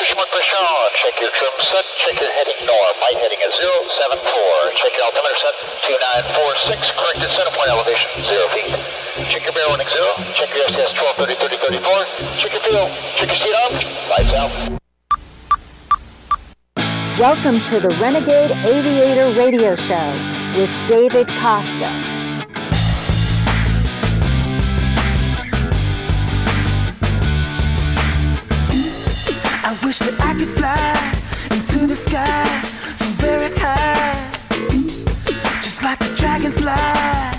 smoke pressure on. Check your trim set. Check your heading north. Light heading is 074. Check your altimeter set 2946. Corrected center point elevation 0 feet. Check your running 0. Check your SDS 1230 30 34. Check your fuel. Check your seat arm. Lights out. Welcome to the Renegade Aviator Radio Show with David Costa. I wish that I could fly into the sky so very high, just like a dragonfly.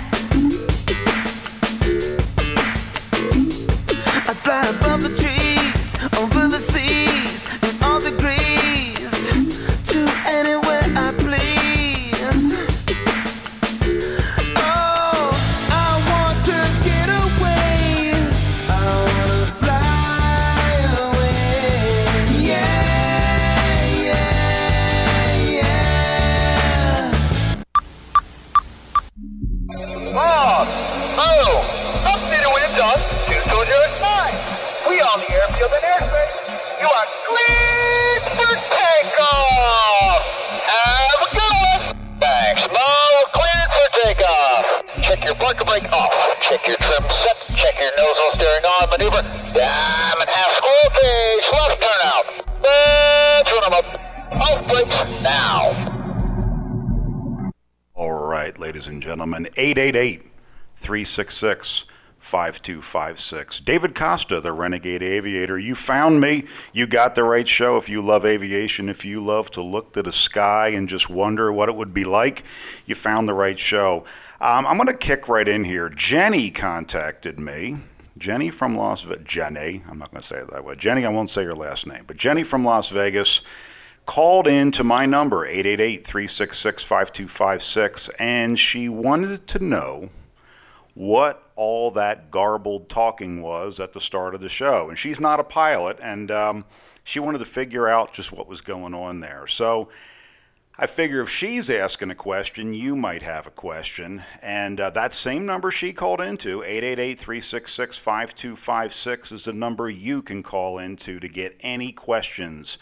888 366 5256. David Costa, the Renegade Aviator. You found me. You got the right show. If you love aviation, if you love to look to the sky and just wonder what it would be like, you found the right show. Um, I'm going to kick right in here. Jenny contacted me. Jenny from Las Vegas. Jenny, I'm not going to say it that way. Jenny, I won't say her last name, but Jenny from Las Vegas called in to my number 888-366-5256 and she wanted to know what all that garbled talking was at the start of the show and she's not a pilot and um, she wanted to figure out just what was going on there so I figure if she's asking a question, you might have a question. And uh, that same number she called into, 888 366 5256, is the number you can call into to get any questions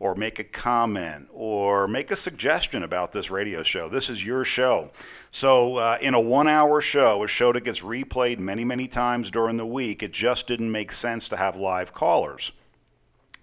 or make a comment or make a suggestion about this radio show. This is your show. So, uh, in a one hour show, a show that gets replayed many, many times during the week, it just didn't make sense to have live callers.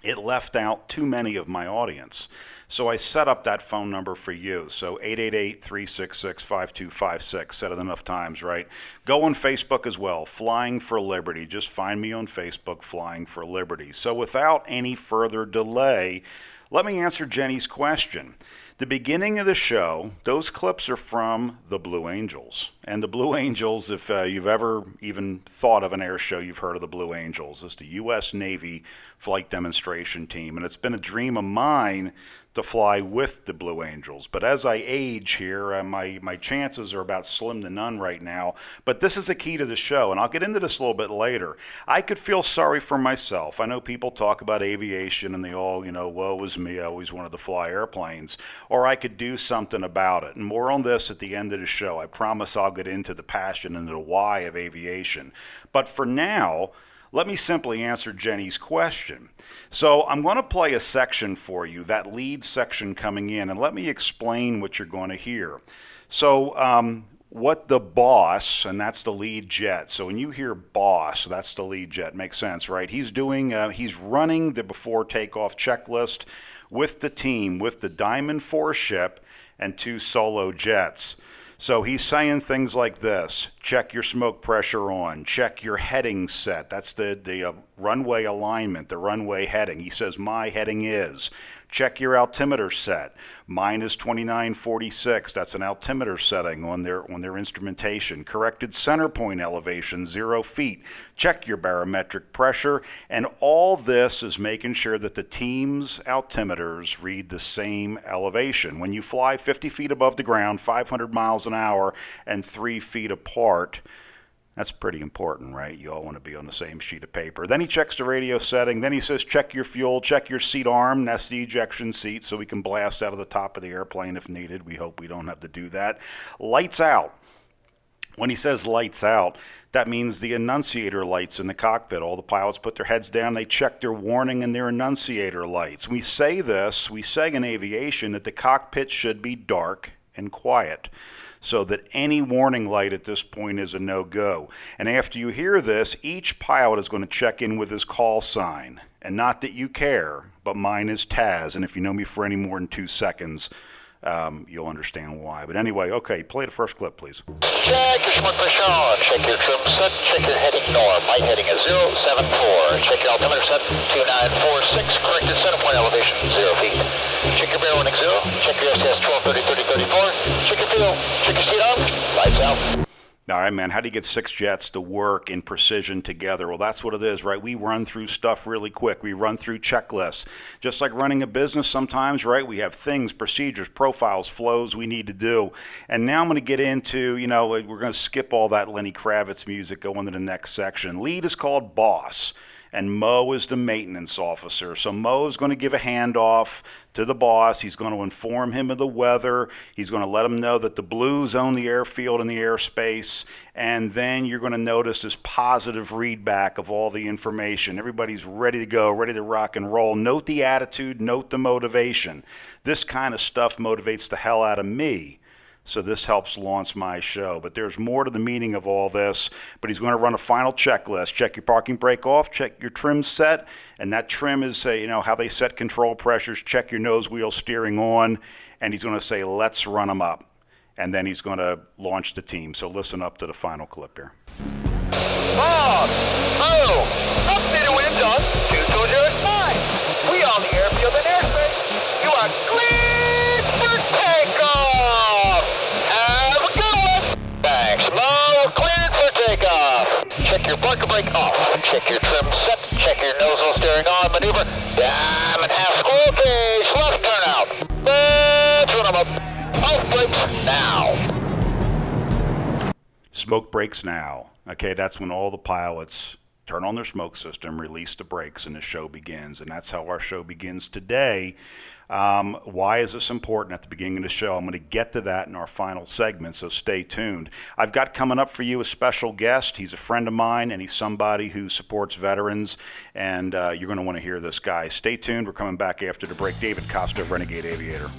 It left out too many of my audience. So I set up that phone number for you. So 888-366-5256. Said it enough times, right? Go on Facebook as well. Flying for Liberty. Just find me on Facebook, Flying for Liberty. So without any further delay, let me answer Jenny's question. The beginning of the show, those clips are from the Blue Angels. And the Blue Angels, if uh, you've ever even thought of an air show, you've heard of the Blue Angels. It's the U.S. Navy flight demonstration team. And it's been a dream of mine to fly with the Blue Angels. But as I age here, uh, my, my chances are about slim to none right now. But this is the key to the show, and I'll get into this a little bit later. I could feel sorry for myself. I know people talk about aviation and they all, you know, woe is me, I always wanted to fly airplanes. Or I could do something about it. And more on this at the end of the show. I promise I'll get into the passion and the why of aviation. But for now, let me simply answer Jenny's question. So, I'm going to play a section for you, that lead section coming in, and let me explain what you're going to hear. So, um, what the boss, and that's the lead jet. So when you hear boss, that's the lead jet. Makes sense, right? He's doing, uh, he's running the before takeoff checklist with the team, with the Diamond Four ship and two solo jets. So he's saying things like this check your smoke pressure on, check your heading set. That's the, the uh, runway alignment, the runway heading. He says, My heading is. Check your altimeter set. Mine is 2946. That's an altimeter setting on their on their instrumentation. Corrected center point elevation, zero feet. Check your barometric pressure, and all this is making sure that the team's altimeters read the same elevation. When you fly 50 feet above the ground, 500 miles an hour, and three feet apart. That's pretty important, right? You all want to be on the same sheet of paper. Then he checks the radio setting. Then he says, check your fuel, check your seat arm. That's the ejection seat, so we can blast out of the top of the airplane if needed. We hope we don't have to do that. Lights out. When he says lights out, that means the annunciator lights in the cockpit. All the pilots put their heads down, they check their warning and their annunciator lights. We say this, we say in aviation that the cockpit should be dark and quiet so that any warning light at this point is a no go. And after you hear this, each pilot is going to check in with his call sign. And not that you care, but mine is Taz. And if you know me for any more than two seconds, um, you'll understand why. But anyway, okay, play the first clip, please. Check your. Check your trim set. Check your heading norm. My heading is 074. Check your altimeter set 2946. Corrected center point elevation 0 feet. Check your bear running 0. Check your SS 1230 30 34. Check your fuel. Check your. Lights out. All right, man. How do you get six jets to work in precision together? Well, that's what it is, right? We run through stuff really quick. We run through checklists. Just like running a business sometimes, right? We have things, procedures, profiles, flows we need to do. And now I'm going to get into, you know, we're going to skip all that Lenny Kravitz music, go into the next section. Lead is called boss and Mo is the maintenance officer. So Mo is going to give a handoff to the boss. He's going to inform him of the weather. He's going to let him know that the Blues own the airfield and the airspace. And then you're going to notice this positive readback of all the information. Everybody's ready to go, ready to rock and roll. Note the attitude, note the motivation. This kind of stuff motivates the hell out of me so this helps launch my show. But there's more to the meaning of all this. But he's going to run a final checklist. Check your parking brake off. Check your trim set, and that trim is uh, you know how they set control pressures. Check your nose wheel steering on, and he's going to say, "Let's run them up," and then he's going to launch the team. So listen up to the final clip here. Bob, Mo, Check your trim set. Check your nose wheel steering on. Maneuver. Diamond half square cage. Left turnout. Let's run 'em up. Off brakes now. Smoke breaks now. Okay, that's when all the pilots turn on their smoke system, release the brakes, and the show begins. And that's how our show begins today. Um, why is this important at the beginning of the show? I'm going to get to that in our final segment, so stay tuned. I've got coming up for you a special guest. He's a friend of mine, and he's somebody who supports veterans, and uh, you're going to want to hear this guy. Stay tuned. We're coming back after the break. David Costa, Renegade Aviator.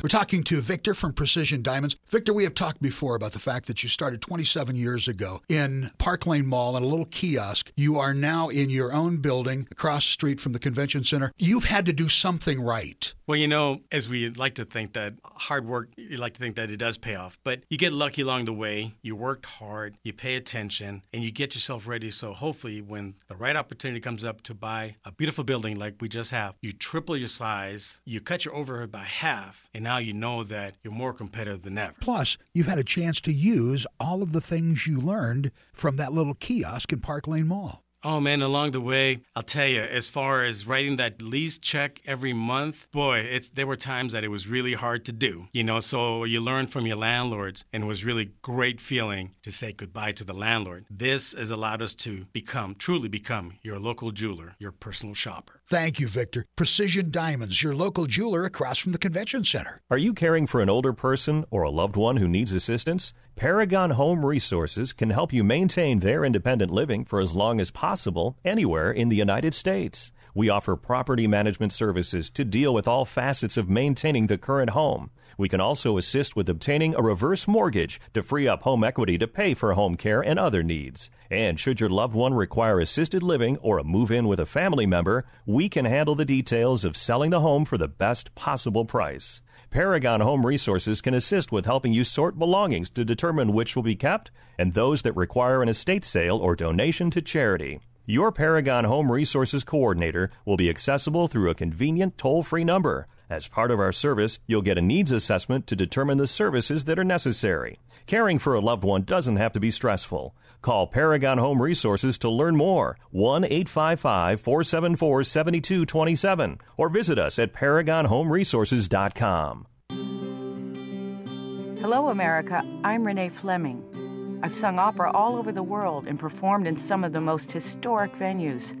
We're talking to Victor from Precision Diamonds. Victor, we have talked before about the fact that you started 27 years ago in Park Lane Mall in a little kiosk. You are now in your own building across the street from the convention center. You've had to do something right. Well, you know, as we like to think that hard work, you like to think that it does pay off, but you get lucky along the way. You worked hard, you pay attention, and you get yourself ready. So hopefully, when the right opportunity comes up to buy a beautiful building like we just have, you triple your size, you cut your overhead by half, and now you know that you're more competitive than ever. Plus, you've had a chance to use all of the things you learned from that little kiosk in Park Lane Mall. Oh man, along the way, I'll tell you, as far as writing that lease check every month, boy, it's there were times that it was really hard to do. You know, so you learn from your landlords and it was really great feeling to say goodbye to the landlord. This has allowed us to become, truly become your local jeweler, your personal shopper. Thank you, Victor. Precision Diamonds, your local jeweler across from the convention center. Are you caring for an older person or a loved one who needs assistance? Paragon Home Resources can help you maintain their independent living for as long as possible anywhere in the United States. We offer property management services to deal with all facets of maintaining the current home. We can also assist with obtaining a reverse mortgage to free up home equity to pay for home care and other needs. And should your loved one require assisted living or a move in with a family member, we can handle the details of selling the home for the best possible price. Paragon Home Resources can assist with helping you sort belongings to determine which will be kept and those that require an estate sale or donation to charity. Your Paragon Home Resources coordinator will be accessible through a convenient toll free number. As part of our service, you'll get a needs assessment to determine the services that are necessary. Caring for a loved one doesn't have to be stressful. Call Paragon Home Resources to learn more. 1 855 474 7227 or visit us at ParagonHomeResources.com. Hello, America. I'm Renee Fleming. I've sung opera all over the world and performed in some of the most historic venues.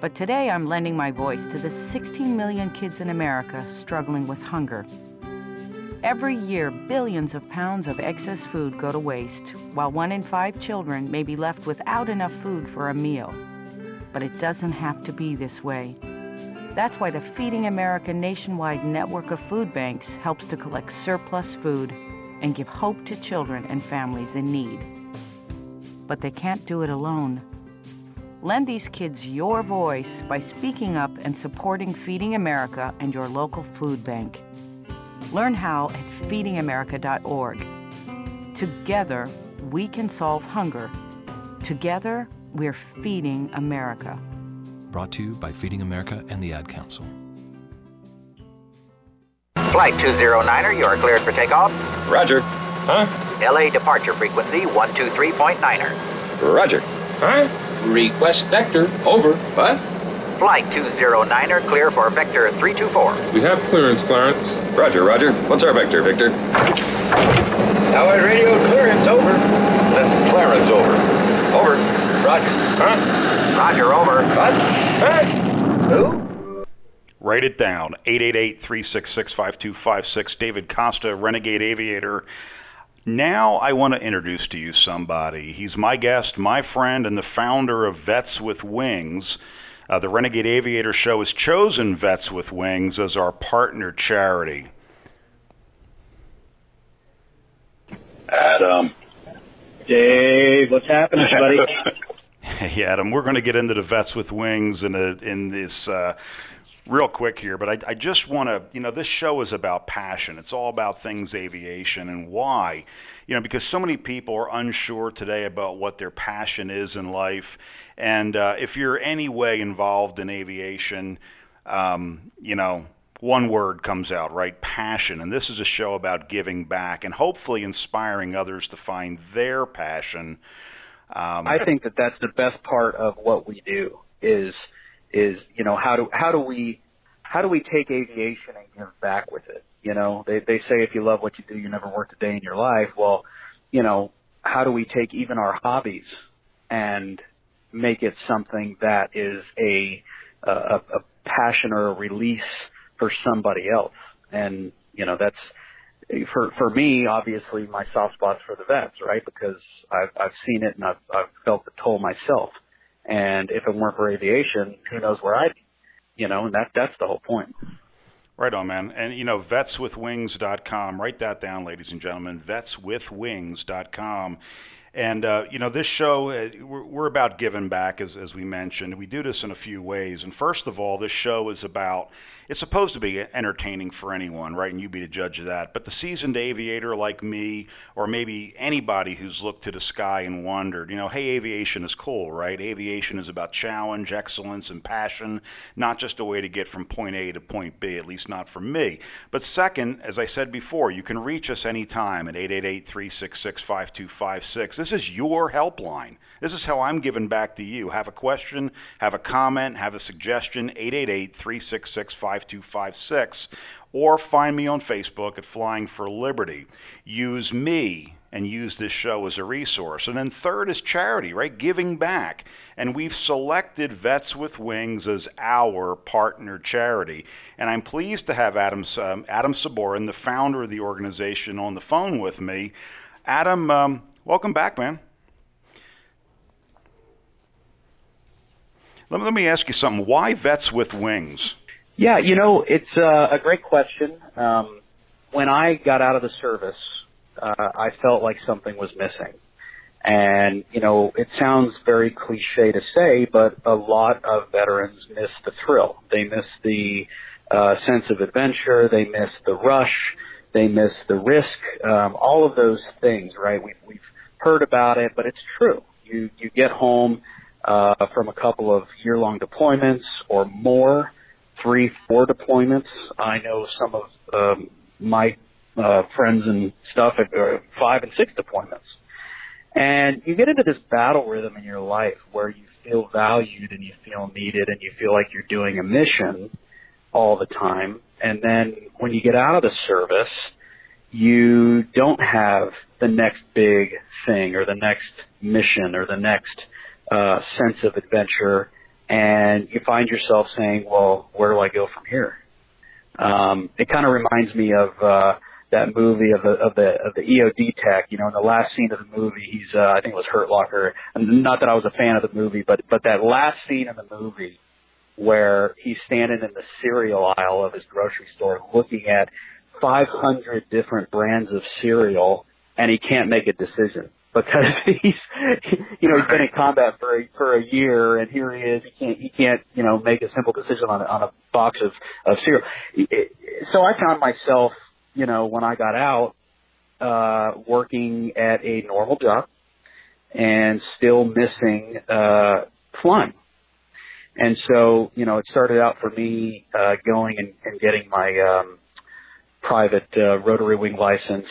But today I'm lending my voice to the 16 million kids in America struggling with hunger. Every year, billions of pounds of excess food go to waste, while one in five children may be left without enough food for a meal. But it doesn't have to be this way. That's why the Feeding America nationwide network of food banks helps to collect surplus food and give hope to children and families in need. But they can't do it alone. Lend these kids your voice by speaking up and supporting Feeding America and your local food bank. Learn how at feedingamerica.org. Together, we can solve hunger. Together, we're feeding America. Brought to you by Feeding America and the Ad Council. Flight 209er, you are cleared for takeoff. Roger. Huh? LA departure frequency 123.9er. Roger. Huh? Request vector. Over. What? Flight 209er, clear for vector 324. We have clearance, Clarence. Roger, Roger. What's our vector, Victor? Tower radio clearance over. That's Clarence, over. Over. Roger. Huh? Roger, over. What? Huh? Who? Write it down 888 366 5256. David Costa, Renegade Aviator. Now I want to introduce to you somebody. He's my guest, my friend, and the founder of Vets with Wings. Uh, the Renegade Aviator Show has chosen Vets with Wings as our partner charity. Adam. Dave, what's happening, buddy? Hey, Adam, we're going to get into the Vets with Wings in, a, in this uh, real quick here, but I, I just want to, you know, this show is about passion. It's all about things aviation and why, you know, because so many people are unsure today about what their passion is in life. And uh, if you're any way involved in aviation, um, you know, one word comes out, right? Passion. And this is a show about giving back and hopefully inspiring others to find their passion. Um, I think that that's the best part of what we do is is you know how do how do we how do we take aviation and give back with it? You know, they they say if you love what you do, you never worked a day in your life. Well, you know, how do we take even our hobbies and make it something that is a a, a passion or a release for somebody else? And you know, that's for for me, obviously, my soft spot's for the vets, right? Because I've I've seen it and I've I've felt the toll myself. And if it weren't for aviation, who knows where I'd be? You know, and that that's the whole point. Right on, man. And, you know, vetswithwings.com. Write that down, ladies and gentlemen. Vetswithwings.com. And, uh, you know, this show, uh, we're, we're about giving back, as, as we mentioned. We do this in a few ways. And first of all, this show is about, it's supposed to be entertaining for anyone, right? And you be the judge of that. But the seasoned aviator like me, or maybe anybody who's looked to the sky and wondered, you know, hey, aviation is cool, right? Aviation is about challenge, excellence, and passion, not just a way to get from point A to point B, at least not for me. But second, as I said before, you can reach us anytime at 888 366 5256. This is your helpline. This is how I'm giving back to you. Have a question, have a comment, have a suggestion, 888 366 5256. Or find me on Facebook at Flying for Liberty. Use me and use this show as a resource. And then third is charity, right? Giving back. And we've selected Vets with Wings as our partner charity. And I'm pleased to have Adam, um, Adam Sabourin, the founder of the organization, on the phone with me. Adam, um, welcome back, man. Let me, let me ask you something. Why Vets with Wings? Yeah, you know, it's uh, a great question. Um, when I got out of the service, uh, I felt like something was missing. And, you know, it sounds very cliche to say, but a lot of veterans miss the thrill. They miss the uh, sense of adventure. They miss the rush. They miss the risk. Um, all of those things, right? We've, we've heard about it, but it's true. You, you get home uh, from a couple of year-long deployments or more, three, four deployments. I know some of um, my uh, friends and stuff have uh, five and six deployments. And you get into this battle rhythm in your life where you feel valued and you feel needed and you feel like you're doing a mission all the time. And then when you get out of the service, you don't have the next big thing or the next mission or the next uh, sense of adventure, and you find yourself saying, "Well, where do I go from here?" Um, it kind of reminds me of uh, that movie of the of the of the EOD tech. You know, in the last scene of the movie, he's uh, I think it was Hurt Locker. Not that I was a fan of the movie, but but that last scene in the movie where he's standing in the cereal aisle of his grocery store looking at 500 different brands of cereal and he can't make a decision because he's you know he's been in combat for a, for a year and here he is. He can't he can't you know make a simple decision on a, on a box of of cereal. So I found myself you know when I got out uh working at a normal job and still missing uh flying and so you know it started out for me uh going and, and getting my um private uh, rotary wing license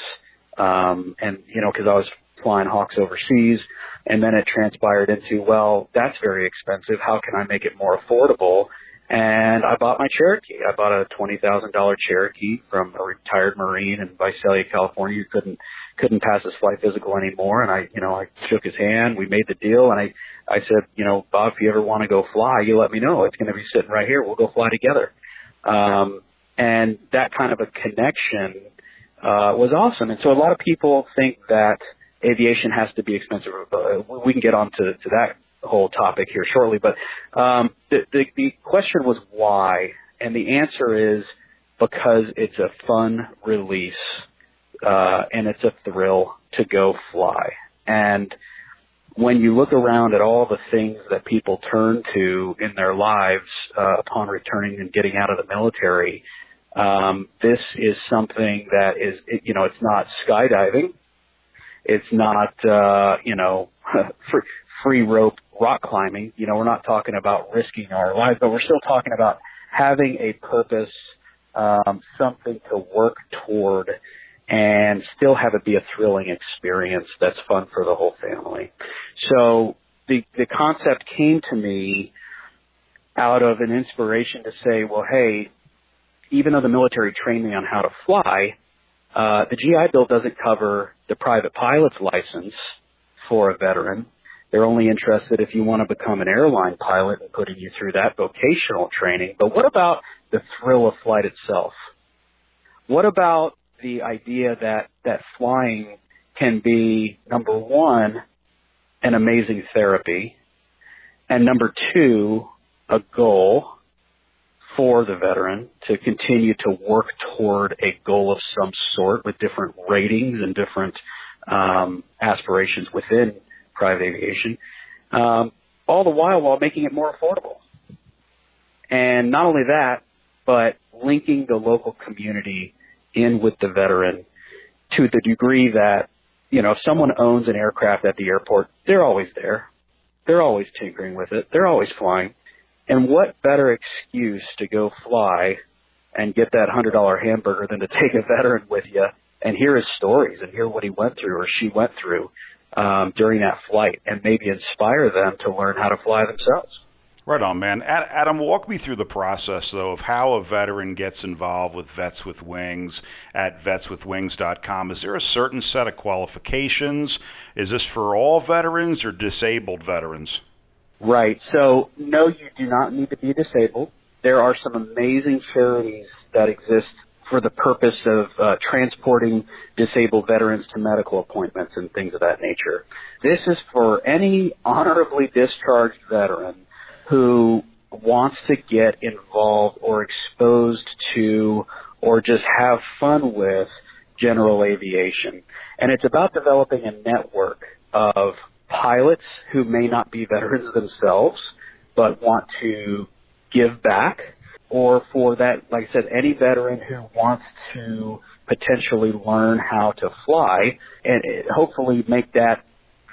um and you know because I was flying Hawks overseas. And then it transpired into, well, that's very expensive. How can I make it more affordable? And I bought my Cherokee. I bought a twenty thousand dollar Cherokee from a retired Marine in Visalia, California, who couldn't couldn't pass his flight physical anymore. And I, you know, I shook his hand. We made the deal, and I I said, you know, Bob, if you ever want to go fly, you let me know. It's going to be sitting right here. We'll go fly together. Um, and that kind of a connection uh, was awesome. And so a lot of people think that aviation has to be expensive. Uh, we can get on to, to that whole topic here shortly, but um, the, the, the question was why, and the answer is because it's a fun release uh, and it's a thrill to go fly. And when you look around at all the things that people turn to in their lives uh, upon returning and getting out of the military, um, this is something that is, you know, it's not skydiving, it's not, uh, you know, free, free rope rock climbing. You know, we're not talking about risking our lives, but we're still talking about having a purpose, um, something to work toward and still have it be a thrilling experience that's fun for the whole family. So the, the concept came to me out of an inspiration to say, well, hey, even though the military trained me on how to fly, uh, the GI Bill doesn't cover the private pilot's license for a veteran. They're only interested if you want to become an airline pilot and putting you through that vocational training. But what about the thrill of flight itself? What about the idea that, that flying can be, number one, an amazing therapy, and number two, a goal for the veteran to continue to work toward a goal of some sort with different ratings and different um, aspirations within private aviation, um, all the while while making it more affordable. And not only that, but linking the local community in with the veteran to the degree that, you know, if someone owns an aircraft at the airport, they're always there. They're always tinkering with it. They're always flying. And what better excuse to go fly and get that hundred dollar hamburger than to take a veteran with you and hear his stories and hear what he went through or she went through um, during that flight and maybe inspire them to learn how to fly themselves. Right on, man. Adam, walk me through the process, though, of how a veteran gets involved with Vets with Wings at vetswithwings.com. Is there a certain set of qualifications? Is this for all veterans or disabled veterans? Right. So, no, you do not need to be disabled. There are some amazing charities that exist for the purpose of uh, transporting disabled veterans to medical appointments and things of that nature. This is for any honorably discharged veteran who wants to get involved or exposed to or just have fun with general aviation. And it's about developing a network of pilots who may not be veterans themselves, but want to give back, or for that, like I said, any veteran who wants to potentially learn how to fly and hopefully make that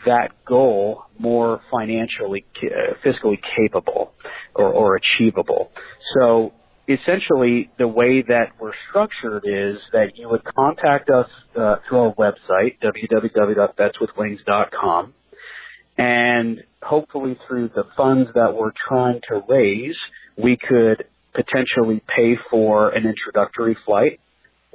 that goal more financially, fiscally capable or, or achievable. So essentially the way that we're structured is that you would contact us uh, through our website, www.vetswithwings.com. And hopefully through the funds that we're trying to raise, we could potentially pay for an introductory flight,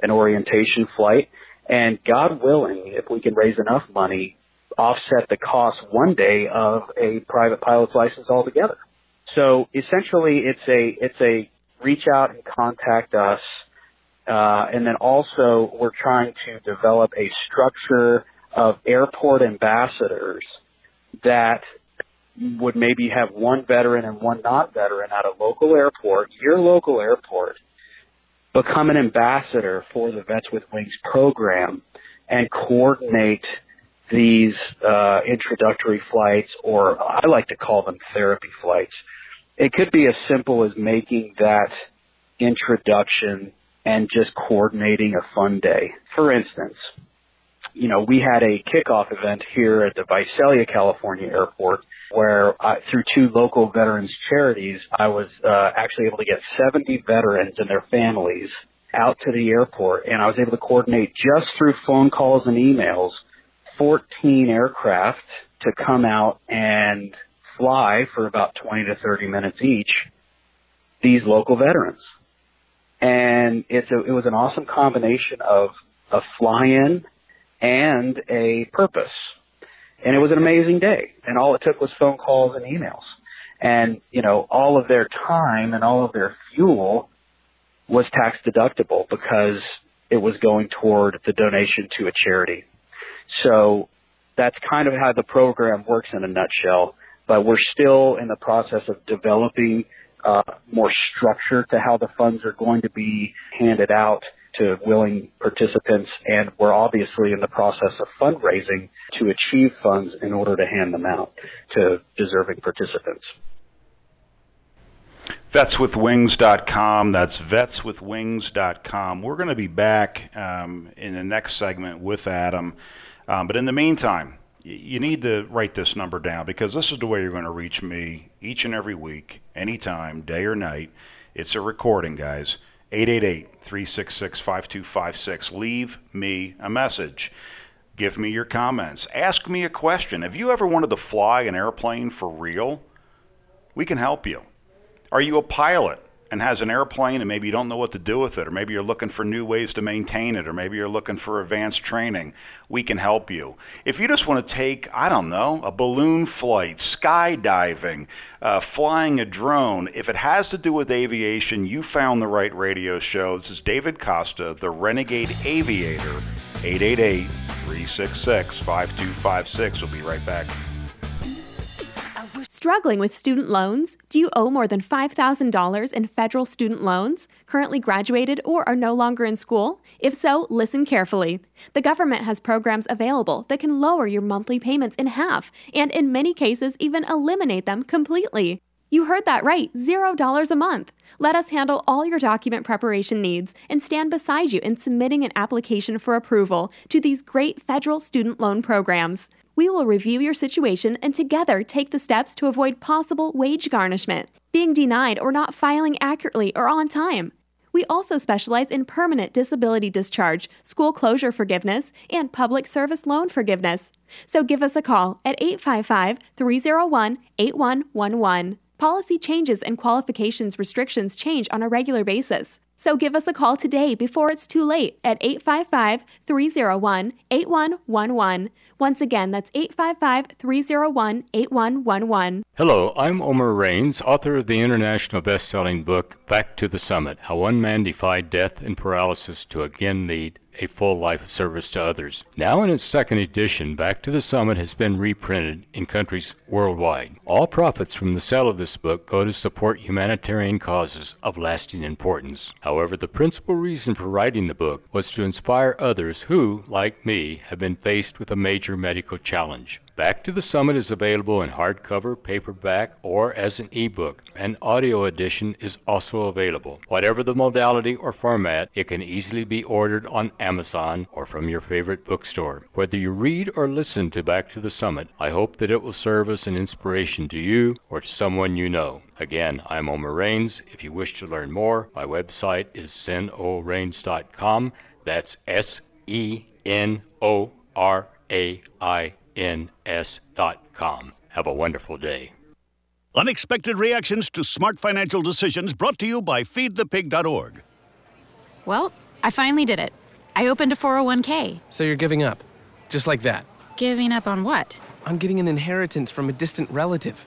an orientation flight, and God willing, if we can raise enough money, offset the cost one day of a private pilot's license altogether. So essentially it's a, it's a reach out and contact us Uh, and then also we're trying to develop a structure of airport ambassadors that would maybe have one veteran and one non-veteran at a local airport, your local airport, become an ambassador for the Vets with Wings program and coordinate these uh, introductory flights, or I like to call them therapy flights. It could be as simple as making that introduction and just coordinating a fun day. For instance, you know, we had a kickoff event here at the Visalia, California airport where uh, through two local veterans charities, I was uh, actually able to get 70 veterans and their families out to the airport and I was able to coordinate just through phone calls and emails 14 aircraft to come out and fly for about 20 to 30 minutes each these local veterans. And it's a, it was an awesome combination of a fly-in and a purpose. And it was an amazing day. And all it took was phone calls and emails. And, you know, all of their time and all of their fuel was tax deductible because it was going toward the donation to a charity. So that's kind of how the program works in a nutshell. But we're still in the process of developing uh, more structure to how the funds are going to be handed out to willing participants, and we're obviously in the process of fundraising to achieve funds in order to hand them out to deserving participants. Vetswithwings.com. That's vetswithwings.com. We're going to be back um, in the next segment with Adam. Um, but in the meantime, you need to write this number down because this is the way you're going to reach me each and every week, anytime, day or night. It's a recording, guys. 888 366 5256. Leave me a message. Give me your comments. Ask me a question. Have you ever wanted to fly an airplane for real? We can help you. Are you a pilot? And has an airplane and maybe you don't know what to do with it, or maybe you're looking for new ways to maintain it, or maybe you're looking for advanced training, we can help you. If you just want to take, I don't know, a balloon flight, skydiving, uh, flying a drone, if it has to do with aviation, you found the right radio show. This is David Costa, the Renegade Aviator, 888 366 5256. We'll be right back. Struggling with student loans? Do you owe more than $5,000 in federal student loans, currently graduated, or are no longer in school? If so, listen carefully. The government has programs available that can lower your monthly payments in half, and in many cases, even eliminate them completely. You heard that right, $0 a month. Let us handle all your document preparation needs and stand beside you in submitting an application for approval to these great federal student loan programs. We will review your situation and together take the steps to avoid possible wage garnishment, being denied or not filing accurately or on time. We also specialize in permanent disability discharge, school closure forgiveness, and public service loan forgiveness. So give us a call at 855 301 8111. Policy changes and qualifications restrictions change on a regular basis. So give us a call today before it's too late at 855 301 8111. Once again, that's 855 301 8111. Hello, I'm Omer Rains, author of the international best selling book Back to the Summit How One Man Defied Death and Paralysis to Again Lead a full life of service to others. Now, in its second edition, Back to the Summit has been reprinted in countries worldwide. All profits from the sale of this book go to support humanitarian causes of lasting importance. However, the principal reason for writing the book was to inspire others who, like me, have been faced with a major medical challenge. Back to the Summit is available in hardcover, paperback, or as an ebook. An audio edition is also available. Whatever the modality or format, it can easily be ordered on Amazon or from your favorite bookstore. Whether you read or listen to Back to the Summit, I hope that it will serve as an inspiration to you or to someone you know. Again, I'm Omer Rains. If you wish to learn more, my website is senorains.com. That's S E N O R A I ns.com. Have a wonderful day. Unexpected reactions to smart financial decisions brought to you by feedthepig.org. Well, I finally did it. I opened a 401k. So you're giving up? Just like that? Giving up on what? On getting an inheritance from a distant relative.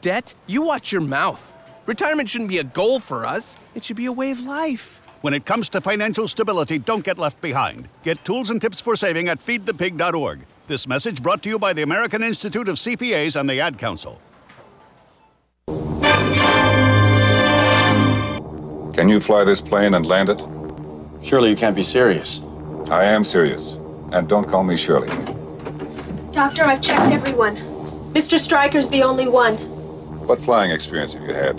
Debt? You watch your mouth. Retirement shouldn't be a goal for us, it should be a way of life. When it comes to financial stability, don't get left behind. Get tools and tips for saving at feedthepig.org. This message brought to you by the American Institute of CPAs and the Ad Council. Can you fly this plane and land it? Surely you can't be serious. I am serious. And don't call me Shirley. Doctor, I've checked everyone. Mr. Striker's the only one. What flying experience have you had?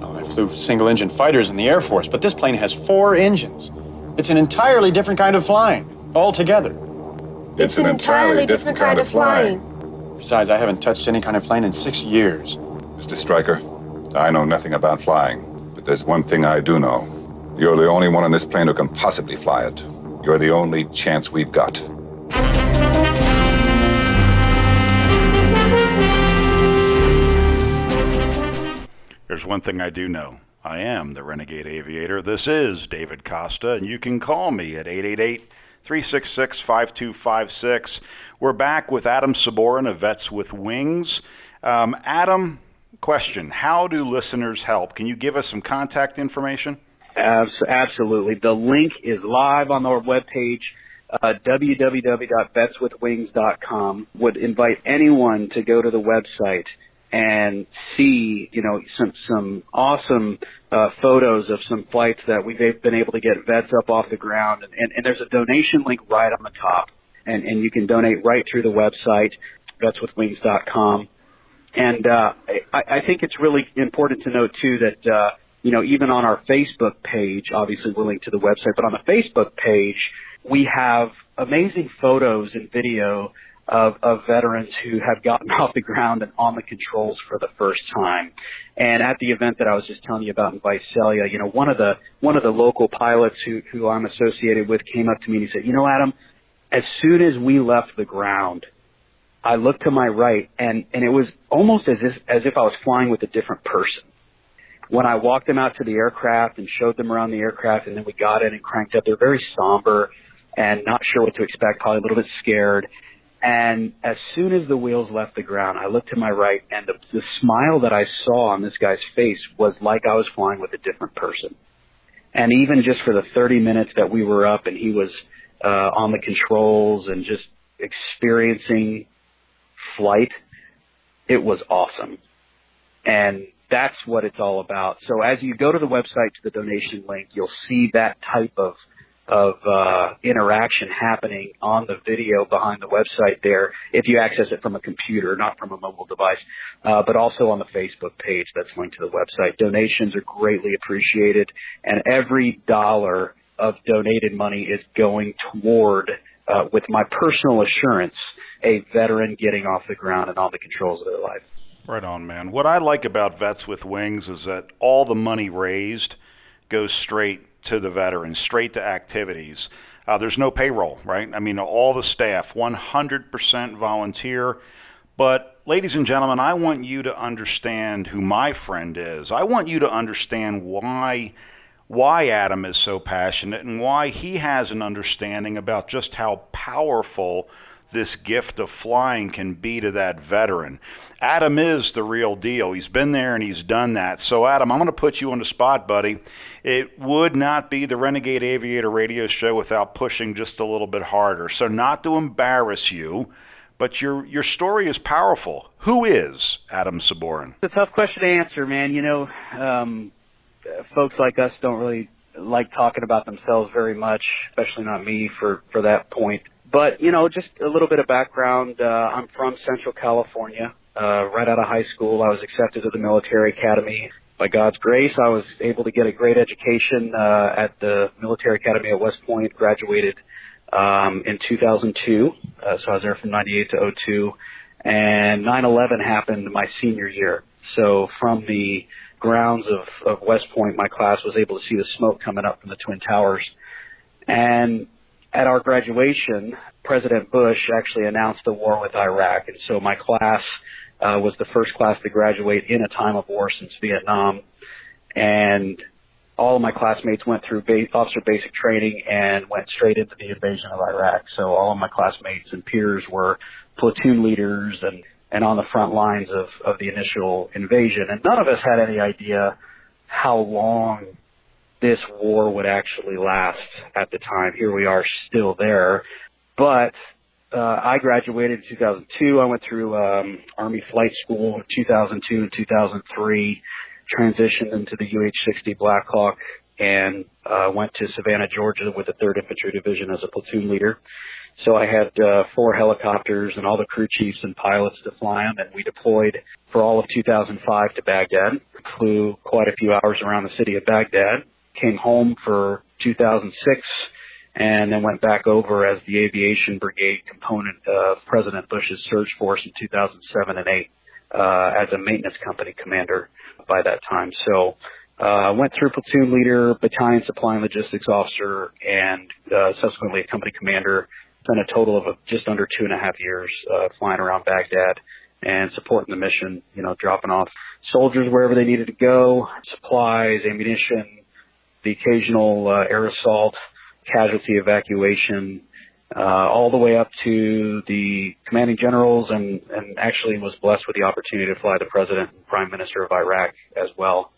Oh, I flew single engine fighters in the Air Force, but this plane has four engines. It's an entirely different kind of flying, altogether. It's, it's an, an, entirely, entirely different, different, kind, of flying. flying. Besides, I haven't touched any kind of plane in six years. Mr. Striker, I know nothing about flying, but there's one thing I do know. You're the only one on this plane who can possibly fly it. You're the only chance we've got. There's one thing I do know. I am the Renegade Aviator. This is David Costa, and you can call me at 888 366 5256. We're back with Adam Sabourin of Vets with Wings. Um, Adam, question How do listeners help? Can you give us some contact information? Absolutely. The link is live on our webpage. Uh, www.vetswithwings.com would invite anyone to go to the website and see, you know, some some awesome uh, photos of some flights that we've been able to get vets up off the ground, and, and, and there's a donation link right on the top, and, and you can donate right through the website, vetswithwings.com. And uh, I, I think it's really important to note too that uh, you know even on our Facebook page, obviously we're linked to the website, but on the Facebook page we have amazing photos and video of, of veterans who have gotten off the ground and on the controls for the first time. And at the event that I was just telling you about in Visalia, you know, one of the one of the local pilots who who I'm associated with came up to me and he said, "You know, Adam, as soon as we left the ground, I looked to my right and and it was almost as if as if I was flying with a different person." When I walked them out to the aircraft and showed them around the aircraft and then we got in and cranked up, they're very somber and not sure what to expect, probably a little bit scared and as soon as the wheels left the ground, I looked to my right, and the, the smile that I saw on this guy's face was like I was flying with a different person. And even just for the 30 minutes that we were up and he was uh, on the controls and just experiencing flight, it was awesome. And that's what it's all about. So as you go to the website to the donation link, you'll see that type of of uh, interaction happening on the video behind the website there if you access it from a computer, not from a mobile device, uh, but also on the Facebook page that's linked to the website. Donations are greatly appreciated, and every dollar of donated money is going toward, uh, with my personal assurance, a veteran getting off the ground and on the controls of their life. Right on, man. What I like about Vets with Wings is that all the money raised goes straight to the veterans, straight to activities. Uh, there's no payroll, right? I mean, all the staff, 100% volunteer. But, ladies and gentlemen, I want you to understand who my friend is. I want you to understand why why Adam is so passionate and why he has an understanding about just how powerful this gift of flying can be to that veteran. Adam is the real deal. He's been there and he's done that. So, Adam, I'm going to put you on the spot, buddy. It would not be the Renegade Aviator radio show without pushing just a little bit harder. So, not to embarrass you, but your your story is powerful. Who is Adam Sabourin? It's a tough question to answer, man. You know, um, folks like us don't really like talking about themselves very much, especially not me for for that point. But you know, just a little bit of background. Uh, I'm from Central California. Uh, right out of high school, I was accepted to the military academy. By God's grace, I was able to get a great education uh, at the military academy at West Point. Graduated um, in 2002, uh, so I was there from '98 to 02. And 9/11 happened my senior year. So from the grounds of, of West Point, my class was able to see the smoke coming up from the Twin Towers. And at our graduation, President Bush actually announced the war with Iraq. And so my class uh, was the first class to graduate in a time of war since Vietnam. And all of my classmates went through ba- officer basic training and went straight into the invasion of Iraq. So all of my classmates and peers were platoon leaders and, and on the front lines of, of the initial invasion. And none of us had any idea how long this war would actually last at the time. Here we are still there. But uh, I graduated in 2002. I went through um, Army Flight School in 2002 and 2003 transitioned into the UH-60 Black Hawk and uh, went to Savannah, Georgia with the 3rd Infantry Division as a platoon leader. So I had uh, four helicopters and all the crew chiefs and pilots to fly them, and we deployed for all of 2005 to Baghdad. Flew quite a few hours around the city of Baghdad. Came home for 2006, and then went back over as the aviation brigade component of President Bush's surge force in 2007 and 8 uh, as a maintenance company commander by that time. So uh, went through platoon leader, battalion supply and logistics officer, and uh, subsequently a company commander. Spent a total of just under two and a half years uh, flying around Baghdad and supporting the mission. You know, dropping off soldiers wherever they needed to go, supplies, ammunition, the occasional uh, air assault, casualty evacuation, uh, all the way up to the commanding generals and, and actually was blessed with the opportunity to fly the president and prime minister of Iraq as well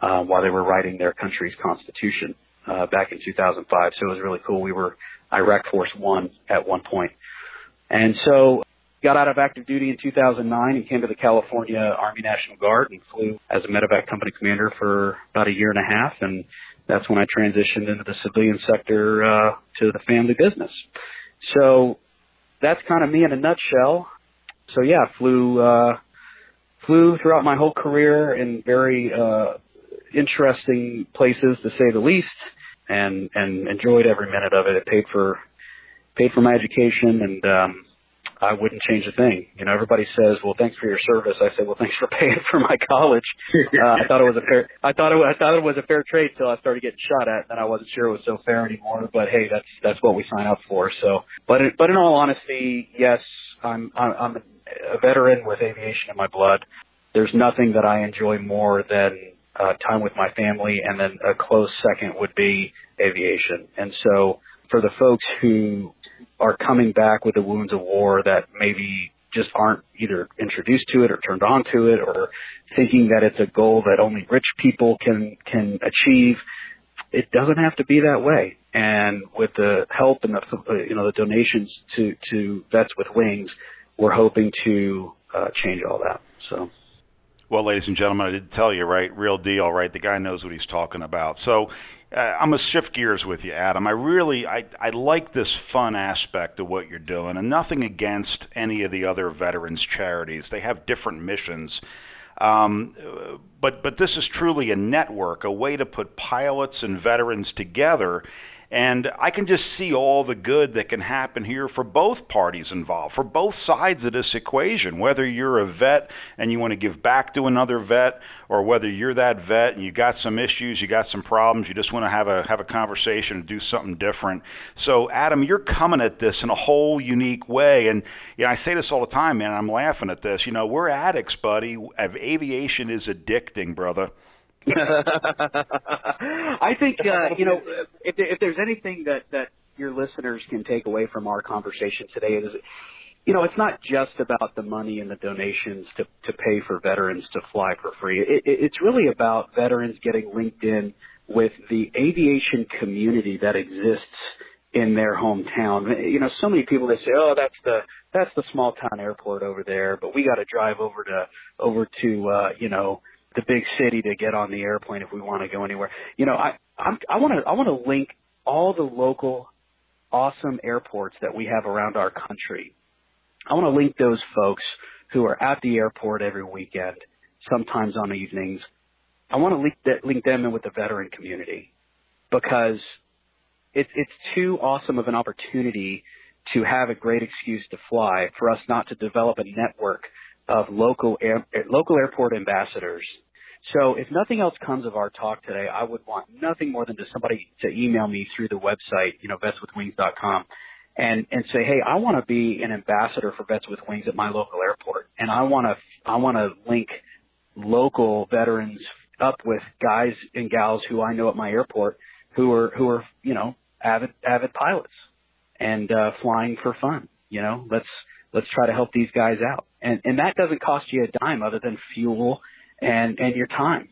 uh, while they were writing their country's constitution uh, back in 2005. So it was really cool. We were Iraq Force One at one point. And so got out of active duty in 2009 and came to the California Army National Guard and flew as a medevac company commander for about a year and a half. And that's when I transitioned into the civilian sector uh, to the family business. So that's kind of me in a nutshell. So yeah, flew uh, flew throughout my whole career in very uh, interesting places to say the least, and and enjoyed every minute of it. It paid for paid for my education and um, I wouldn't change a thing. You know, everybody says, "Well, thanks for your service." I say, "Well, thanks for paying for my college." Uh, I thought it was a fair. I thought it. I thought it was a fair trade till I started getting shot at, and I wasn't sure it was so fair anymore. But hey, that's that's what we sign up for. So, but in, but in all honesty, yes, I'm I'm, I'm a veteran with aviation in my blood. There's nothing that I enjoy more than uh, time with my family, and then a close second would be aviation. And so, for the folks who are coming back with the wounds of war that maybe just aren't either introduced to it or turned on to it or thinking that it's a goal that only rich people can can achieve it doesn't have to be that way and with the help and the you know the donations to to vets with wings we're hoping to uh, change all that so well, ladies and gentlemen, I did tell you, right? Real deal, right? The guy knows what he's talking about. So uh, I'm gonna shift gears with you, Adam. I really, I, I like this fun aspect of what you're doing, and nothing against any of the other veterans charities. They have different missions. Um, but but this is truly a network, a way to put pilots and veterans together and I can just see all the good that can happen here for both parties involved, for both sides of this equation. Whether you're a vet and you want to give back to another vet, or whether you're that vet and you got some issues, you got some problems, you just want to have a have a conversation and do something different. So, Adam, you're coming at this in a whole unique way. And you know, I say this all the time, man. I'm laughing at this. You know, we're addicts, buddy. Aviation is addicting, brother. I think uh, you know if, if there's anything that that your listeners can take away from our conversation today is you know, it's not just about the money and the donations to, to pay for veterans to fly for free. It, it, it's really about veterans getting linked in with the aviation community that exists in their hometown. You know, so many people they say, "Oh, that's the that's the small town airport over there," but we got to drive over to over to uh, you know the big city to get on the airplane if we want to go anywhere. You know, I I'm, I want to I want to link all the local awesome airports that we have around our country. I want to link those folks who are at the airport every weekend, sometimes on evenings. I want to link that, link them in with the veteran community because it's it's too awesome of an opportunity to have a great excuse to fly for us not to develop a network of local air, local airport ambassadors. So if nothing else comes of our talk today, I would want nothing more than just somebody to email me through the website, you know, vetswithwings.com and, and say, hey, I want to be an ambassador for Vets with Wings at my local airport. And I want to, I want to link local veterans up with guys and gals who I know at my airport who are, who are, you know, avid, avid pilots and, uh, flying for fun. You know, let's, let's try to help these guys out. And, and that doesn't cost you a dime other than fuel and, and your time.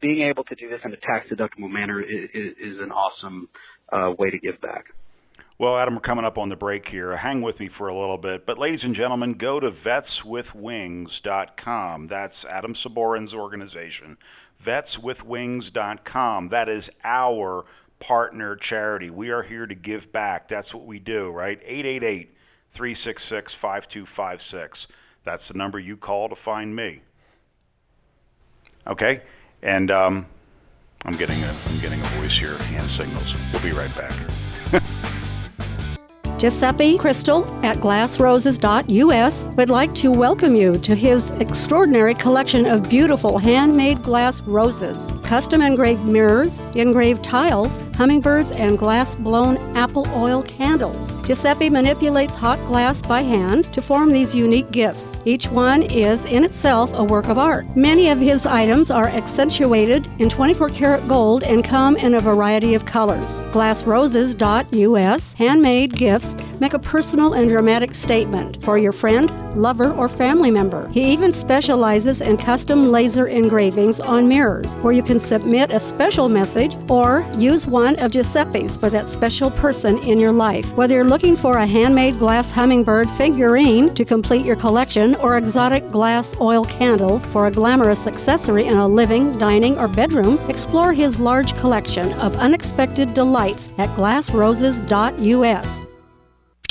Being able to do this in a tax deductible manner is, is, an awesome uh, way to give back. Well, Adam, we're coming up on the break here. Hang with me for a little bit. But, ladies and gentlemen, go to vetswithwings.com. That's Adam Sabourin's organization. Vetswithwings.com. That is our partner charity. We are here to give back. That's what we do, right? 888 366 5256. That's the number you call to find me. Okay? And um, I'm getting a I'm getting a voice here, hand signals. We'll be right back. Giuseppe Crystal at glassroses.us would like to welcome you to his extraordinary collection of beautiful handmade glass roses, custom engraved mirrors, engraved tiles, hummingbirds, and glass blown apple oil candles. Giuseppe manipulates hot glass by hand to form these unique gifts. Each one is in itself a work of art. Many of his items are accentuated in 24 karat gold and come in a variety of colors. Glassroses.us handmade gifts make a personal and dramatic statement for your friend, lover, or family member. He even specializes in custom laser engravings on mirrors, where you can submit a special message or use one of Giuseppe's for that special person in your life. Whether you're looking for a handmade glass hummingbird figurine to complete your collection or exotic glass oil candles for a glamorous accessory in a living, dining, or bedroom, explore his large collection of unexpected delights at glassroses.us.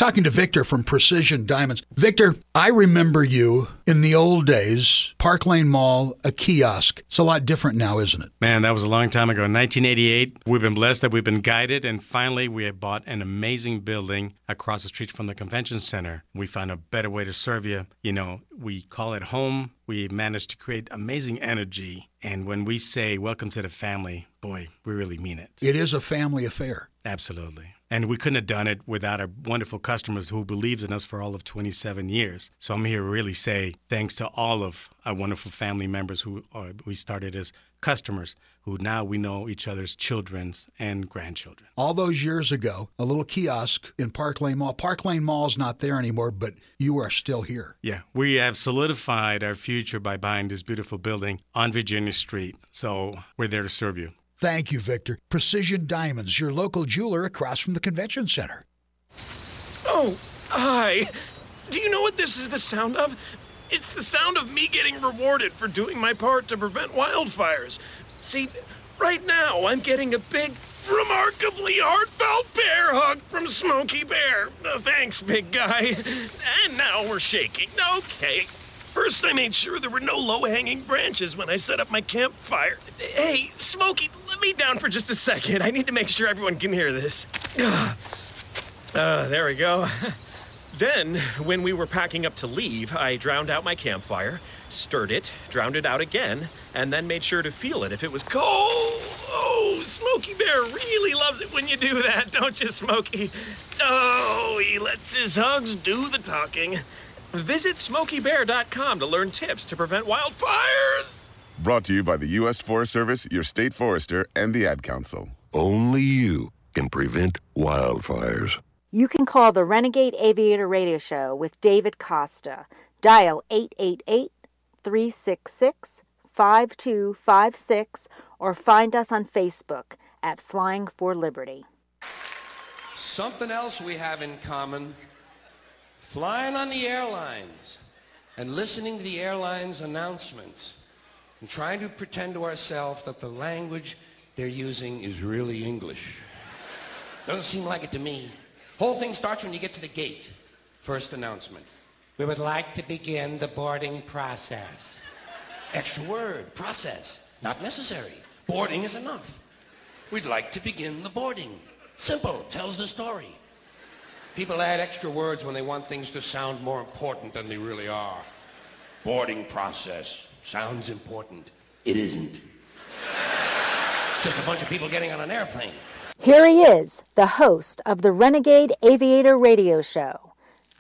Talking to Victor from Precision Diamonds. Victor, I remember you in the old days, Park Lane Mall, a kiosk. It's a lot different now, isn't it? Man, that was a long time ago. 1988. We've been blessed that we've been guided, and finally, we have bought an amazing building across the street from the convention center. We found a better way to serve you. You know, we call it home. We managed to create amazing energy. And when we say welcome to the family, boy, we really mean it. It is a family affair. Absolutely. And we couldn't have done it without our wonderful customers who believed in us for all of 27 years. So I'm here to really say thanks to all of our wonderful family members who uh, we started as customers, who now we know each other's children's and grandchildren. All those years ago, a little kiosk in Park Lane Mall. Park Lane Mall's not there anymore, but you are still here. Yeah, we have solidified our future by buying this beautiful building on Virginia Street. So we're there to serve you. Thank you, Victor. Precision Diamonds, your local jeweler across from the convention center. Oh, hi. Do you know what this is the sound of? It's the sound of me getting rewarded for doing my part to prevent wildfires. See, right now I'm getting a big, remarkably heartfelt bear hug from Smokey Bear. Uh, thanks, big guy. And now we're shaking. Okay. First, I made sure there were no low hanging branches when I set up my campfire. Hey, Smokey, let me down for just a second. I need to make sure everyone can hear this. Uh, there we go. Then, when we were packing up to leave, I drowned out my campfire, stirred it, drowned it out again, and then made sure to feel it if it was cold. Oh, Smokey Bear really loves it when you do that, don't you, Smokey? Oh, he lets his hugs do the talking. Visit SmokeyBear.com to learn tips to prevent wildfires. Brought to you by the U.S. Forest Service, your state forester, and the Ad Council. Only you can prevent wildfires. You can call the Renegade Aviator Radio Show with David Costa. Dial 888 366 5256 or find us on Facebook at Flying for Liberty. Something else we have in common flying on the airlines and listening to the airlines' announcements and trying to pretend to ourselves that the language they're using is really English. Doesn't seem like it to me. Whole thing starts when you get to the gate. First announcement. We would like to begin the boarding process. Extra word, process. Not necessary. Boarding is enough. We'd like to begin the boarding. Simple, tells the story. People add extra words when they want things to sound more important than they really are. boarding process. Sounds important. It isn't. It's just a bunch of people getting on an airplane. Here he is, the host of the Renegade Aviator Radio Show,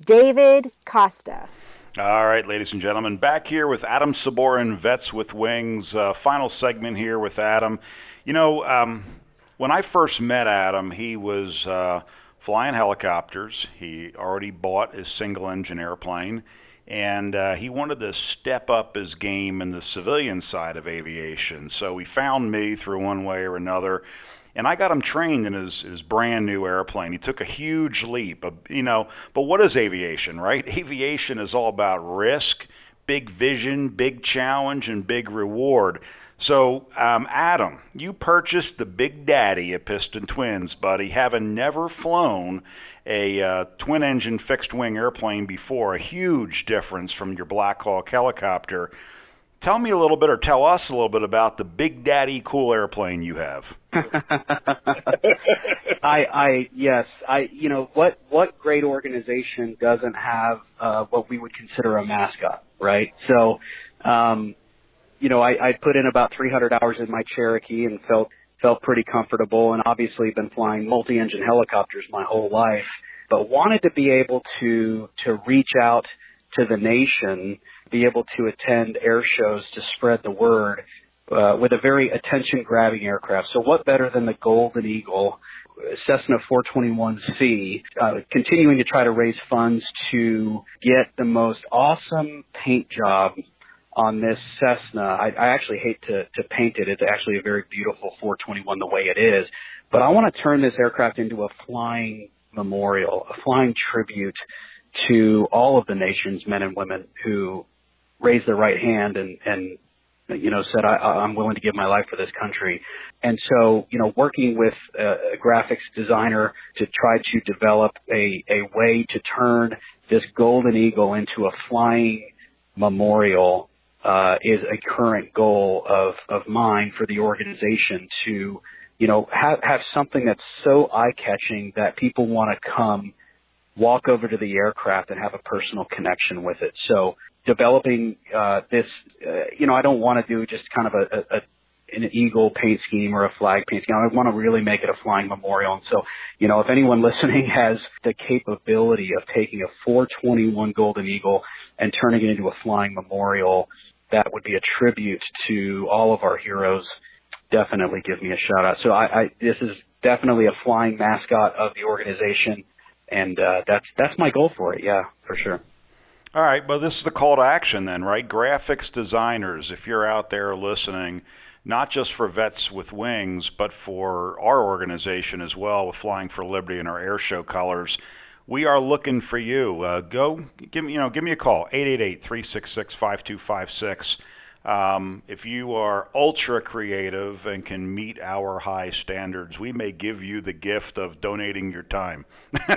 David Costa. All right, ladies and gentlemen, back here with Adam Sabourin, Vets with Wings. Uh, final segment here with Adam. You know, um, when I first met Adam, he was uh, flying helicopters. He already bought his single engine airplane, and uh, he wanted to step up his game in the civilian side of aviation. So he found me through one way or another and I got him trained in his, his brand new airplane. He took a huge leap, you know. But what is aviation, right? Aviation is all about risk, big vision, big challenge, and big reward. So, um, Adam, you purchased the Big Daddy of Piston Twins, buddy, having never flown a uh, twin engine fixed wing airplane before. A huge difference from your Black Hawk helicopter. Tell me a little bit, or tell us a little bit about the Big Daddy cool airplane you have. I, I, yes, I, you know, what, what great organization doesn't have, uh, what we would consider a mascot, right? So, um, you know, I, I put in about 300 hours in my Cherokee and felt, felt pretty comfortable and obviously been flying multi-engine helicopters my whole life, but wanted to be able to, to reach out to the nation, be able to attend air shows to spread the word uh, with a very attention grabbing aircraft. So what better than the Golden Eagle Cessna 421C, uh, continuing to try to raise funds to get the most awesome paint job on this Cessna. I, I actually hate to, to paint it. It's actually a very beautiful 421 the way it is. But I want to turn this aircraft into a flying memorial, a flying tribute to all of the nation's men and women who raised their right hand and, and you know, said, I, I'm willing to give my life for this country. And so, you know, working with a graphics designer to try to develop a, a way to turn this golden eagle into a flying memorial uh, is a current goal of, of mine for the organization to, you know, have, have something that's so eye-catching that people want to come walk over to the aircraft and have a personal connection with it. So developing uh, this, uh, you know, I don't want to do just kind of a, a, a an eagle paint scheme or a flag paint scheme. I want to really make it a flying memorial. And so, you know, if anyone listening has the capability of taking a 421 Golden Eagle and turning it into a flying memorial, that would be a tribute to all of our heroes. Definitely give me a shout out. So I, I this is definitely a flying mascot of the organization, and uh, that's that's my goal for it. Yeah, for sure. All right, well, this is the call to action then, right? Graphics designers, if you're out there listening, not just for Vets with Wings, but for our organization as well, with Flying for Liberty and our air show colors, we are looking for you. Uh, go, give me, you know, give me a call, 888-366-5256. Um, if you are ultra creative and can meet our high standards, we may give you the gift of donating your time.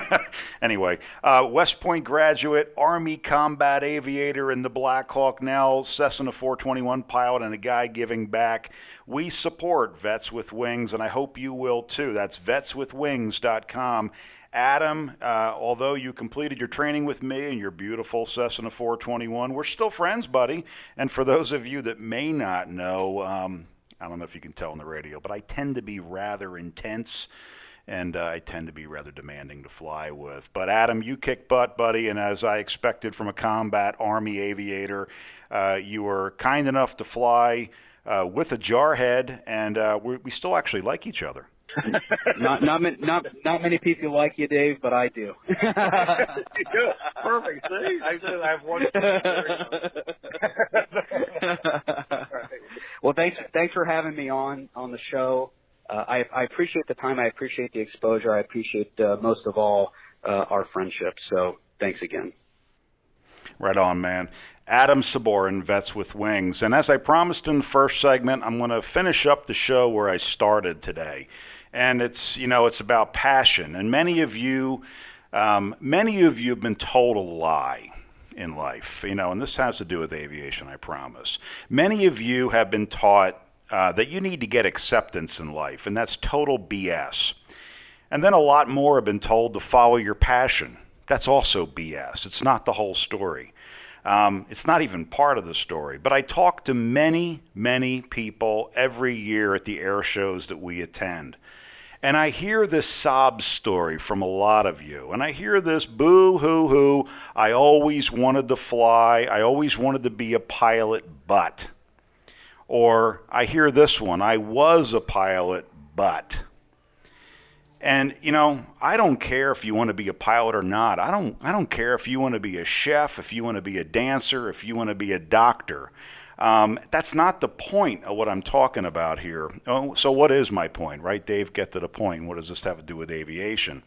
anyway, uh, West Point graduate, Army combat aviator in the Black Hawk now, Cessna 421 pilot, and a guy giving back. We support Vets with Wings, and I hope you will too. That's vetswithwings.com. Adam, uh, although you completed your training with me and your beautiful Cessna 421, we're still friends, buddy. And for those of you that may not know, um, I don't know if you can tell on the radio, but I tend to be rather intense and uh, I tend to be rather demanding to fly with. But Adam, you kick butt, buddy, and as I expected from a combat Army aviator, uh, you were kind enough to fly uh, with a jarhead, and uh, we still actually like each other not not not not many people like you, Dave, but I do. you. Perfect. See, I said I have one. well, thanks thanks for having me on on the show. Uh, I, I appreciate the time. I appreciate the exposure. I appreciate uh, most of all uh, our friendship. So thanks again. Right on, man. Adam Sabourin, Vets with Wings. And as I promised in the first segment, I'm going to finish up the show where I started today and it's you know it's about passion. And many of you, um, many of you have been told a lie in life, you know, and this has to do with aviation. I promise. Many of you have been taught uh, that you need to get acceptance in life, and that's total BS. And then a lot more have been told to follow your passion. That's also BS. It's not the whole story. Um, it's not even part of the story. But I talk to many, many people every year at the air shows that we attend. And I hear this sob story from a lot of you. And I hear this boo hoo hoo. I always wanted to fly. I always wanted to be a pilot, but. Or I hear this one I was a pilot, but. And you know, I don't care if you want to be a pilot or not. I don't I don't care if you want to be a chef, if you want to be a dancer, if you want to be a doctor. Um, that's not the point of what I'm talking about here. Oh, so what is my point, right, Dave? Get to the point. What does this have to do with aviation?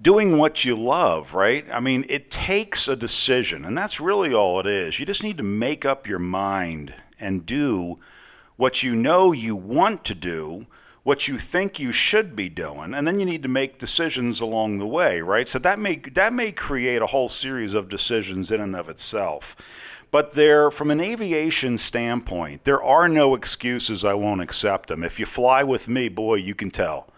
Doing what you love, right? I mean, it takes a decision, and that's really all it is. You just need to make up your mind and do what you know you want to do what you think you should be doing, and then you need to make decisions along the way, right? So that may that may create a whole series of decisions in and of itself. But there, from an aviation standpoint, there are no excuses. I won't accept them. If you fly with me, boy, you can tell.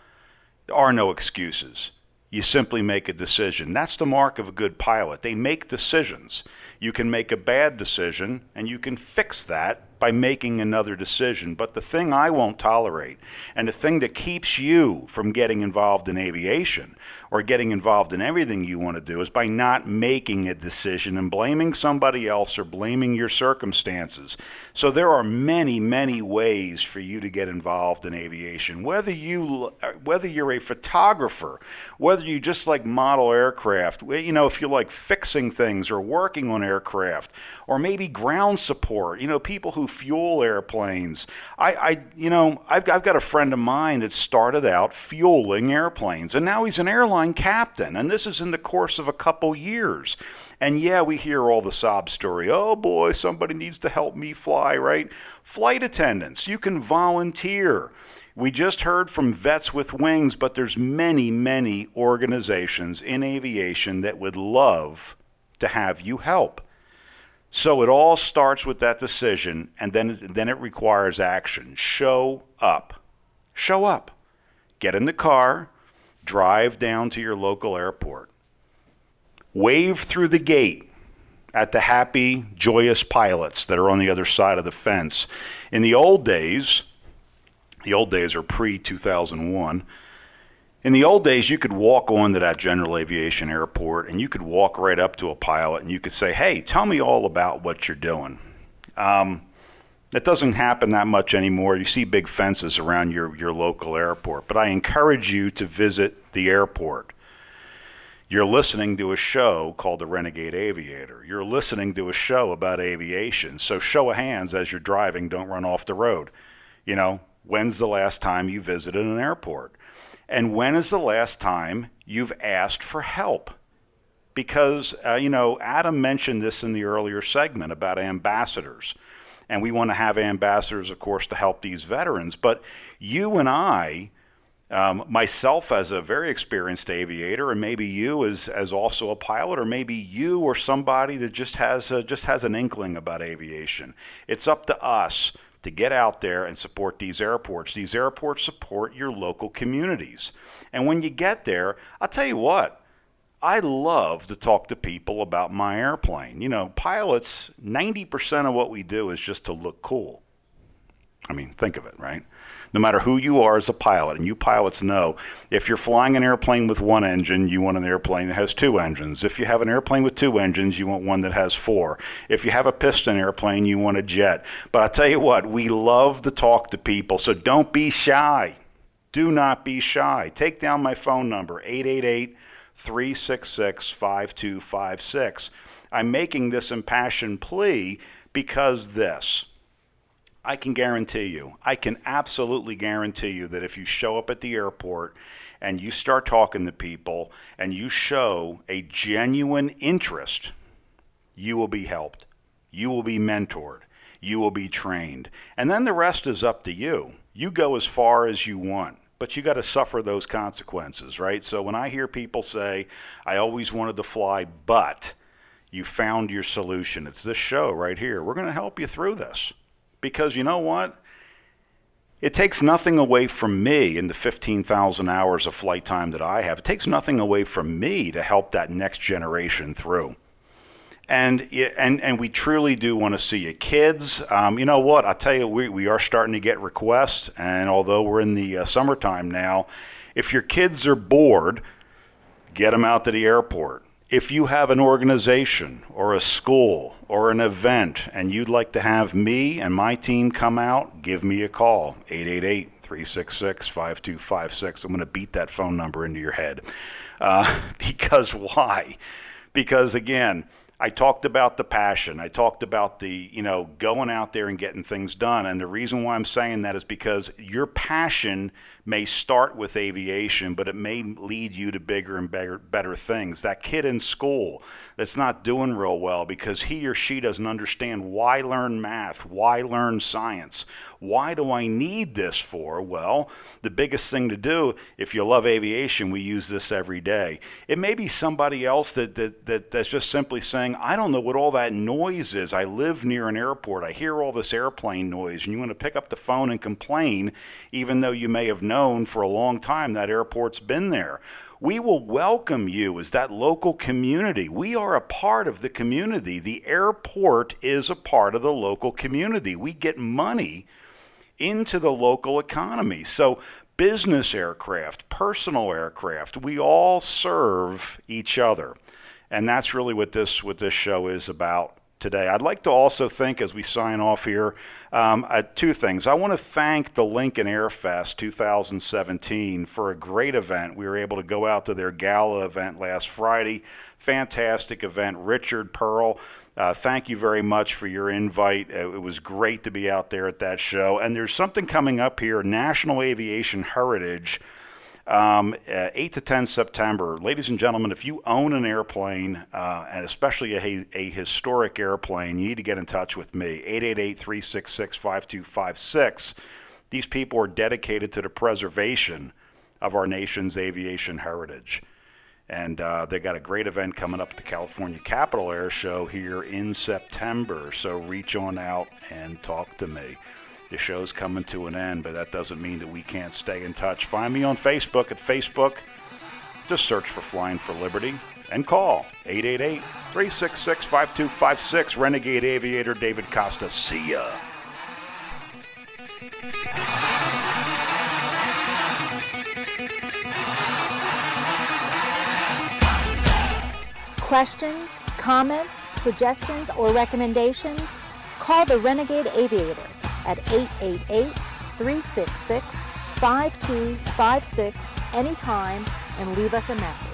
There are no excuses. You simply make a decision. That's the mark of a good pilot. They make decisions. You can make a bad decision, and you can fix that by making another decision. But the thing I won't tolerate, and the thing that keeps you from getting involved in aviation or getting involved in everything you want to do, is by not making a decision and blaming somebody else or blaming your circumstances. So there are many, many ways for you to get involved in aviation. Whether you uh, whether you're a photographer, whether you just like model aircraft, you know, if you like fixing things or working on aircraft, or maybe ground support, you know, people who fuel airplanes. I, I you know, I've, I've got a friend of mine that started out fueling airplanes, and now he's an airline captain, and this is in the course of a couple years. And yeah, we hear all the sob story. Oh boy, somebody needs to help me fly, right? Flight attendants, you can volunteer. We just heard from Vets with Wings, but there's many, many organizations in aviation that would love to have you help. So it all starts with that decision, and then, then it requires action. Show up. Show up. Get in the car, drive down to your local airport, wave through the gate at the happy, joyous pilots that are on the other side of the fence. In the old days, the old days are pre 2001 in the old days, you could walk onto that general aviation airport and you could walk right up to a pilot and you could say, Hey, tell me all about what you're doing. Um, that doesn't happen that much anymore. You see big fences around your, your local airport, but I encourage you to visit the airport. You're listening to a show called The Renegade Aviator. You're listening to a show about aviation. So, show of hands as you're driving, don't run off the road. You know, when's the last time you visited an airport? And when is the last time you've asked for help? Because, uh, you know, Adam mentioned this in the earlier segment about ambassadors. And we want to have ambassadors, of course, to help these veterans. But you and I, um, myself as a very experienced aviator, and maybe you as, as also a pilot, or maybe you or somebody that just has a, just has an inkling about aviation. It's up to us to get out there and support these airports. These airports support your local communities. And when you get there, I'll tell you what, I love to talk to people about my airplane. You know, pilots, 90% of what we do is just to look cool. I mean, think of it, right? no matter who you are as a pilot. And you pilots know if you're flying an airplane with one engine, you want an airplane that has two engines. If you have an airplane with two engines, you want one that has four. If you have a piston airplane, you want a jet. But I tell you what, we love to talk to people, so don't be shy. Do not be shy. Take down my phone number, 888 366 5256. I'm making this impassioned plea because this. I can guarantee you, I can absolutely guarantee you that if you show up at the airport and you start talking to people and you show a genuine interest, you will be helped. You will be mentored. You will be trained. And then the rest is up to you. You go as far as you want but you got to suffer those consequences, right? So when I hear people say, I always wanted to fly, but you found your solution, it's this show right here. We're going to help you through this because you know what? It takes nothing away from me in the 15,000 hours of flight time that I have. It takes nothing away from me to help that next generation through. And and and we truly do want to see you kids. Um, you know what? I tell you we, we are starting to get requests and although we're in the uh, summertime now if your kids are bored get them out to the airport. If you have an organization or a school or an event and you'd like to have me and my team come out give me a call 888 366 5256 i'm going to beat that phone number into your head. Uh, because why? Because again I talked about the passion. I talked about the, you know, going out there and getting things done. And the reason why I'm saying that is because your passion may start with aviation, but it may lead you to bigger and better, better things. That kid in school that's not doing real well because he or she doesn't understand why learn math, why learn science, why do I need this for? Well, the biggest thing to do, if you love aviation, we use this every day. It may be somebody else that, that, that that's just simply saying, I don't know what all that noise is. I live near an airport. I hear all this airplane noise, and you want to pick up the phone and complain, even though you may have known known for a long time that airport's been there. We will welcome you as that local community. We are a part of the community. The airport is a part of the local community. We get money into the local economy. So, business aircraft, personal aircraft, we all serve each other. And that's really what this what this show is about today. I'd like to also think, as we sign off here, um, uh, two things. I want to thank the Lincoln Air Fest 2017 for a great event. We were able to go out to their gala event last Friday. Fantastic event. Richard Pearl. Uh, thank you very much for your invite. Uh, it was great to be out there at that show. And there's something coming up here National Aviation Heritage um, uh, 8 to 10 September. Ladies and gentlemen, if you own an airplane, uh, and especially a, a, historic airplane, you need to get in touch with me. 888 366 5256. These people are dedicated to the preservation of our nation's aviation heritage. And uh, they got a great event coming up at the California Capital Air Show here in September. So reach on out and talk to me. The show's coming to an end, but that doesn't mean that we can't stay in touch. Find me on Facebook at Facebook. Just search for Flying for Liberty and call 888 366 5256. Renegade Aviator David Costa. See ya. Questions, comments, suggestions, or recommendations? Call the Renegade Aviator at 888 366 5256 anytime and leave us a message.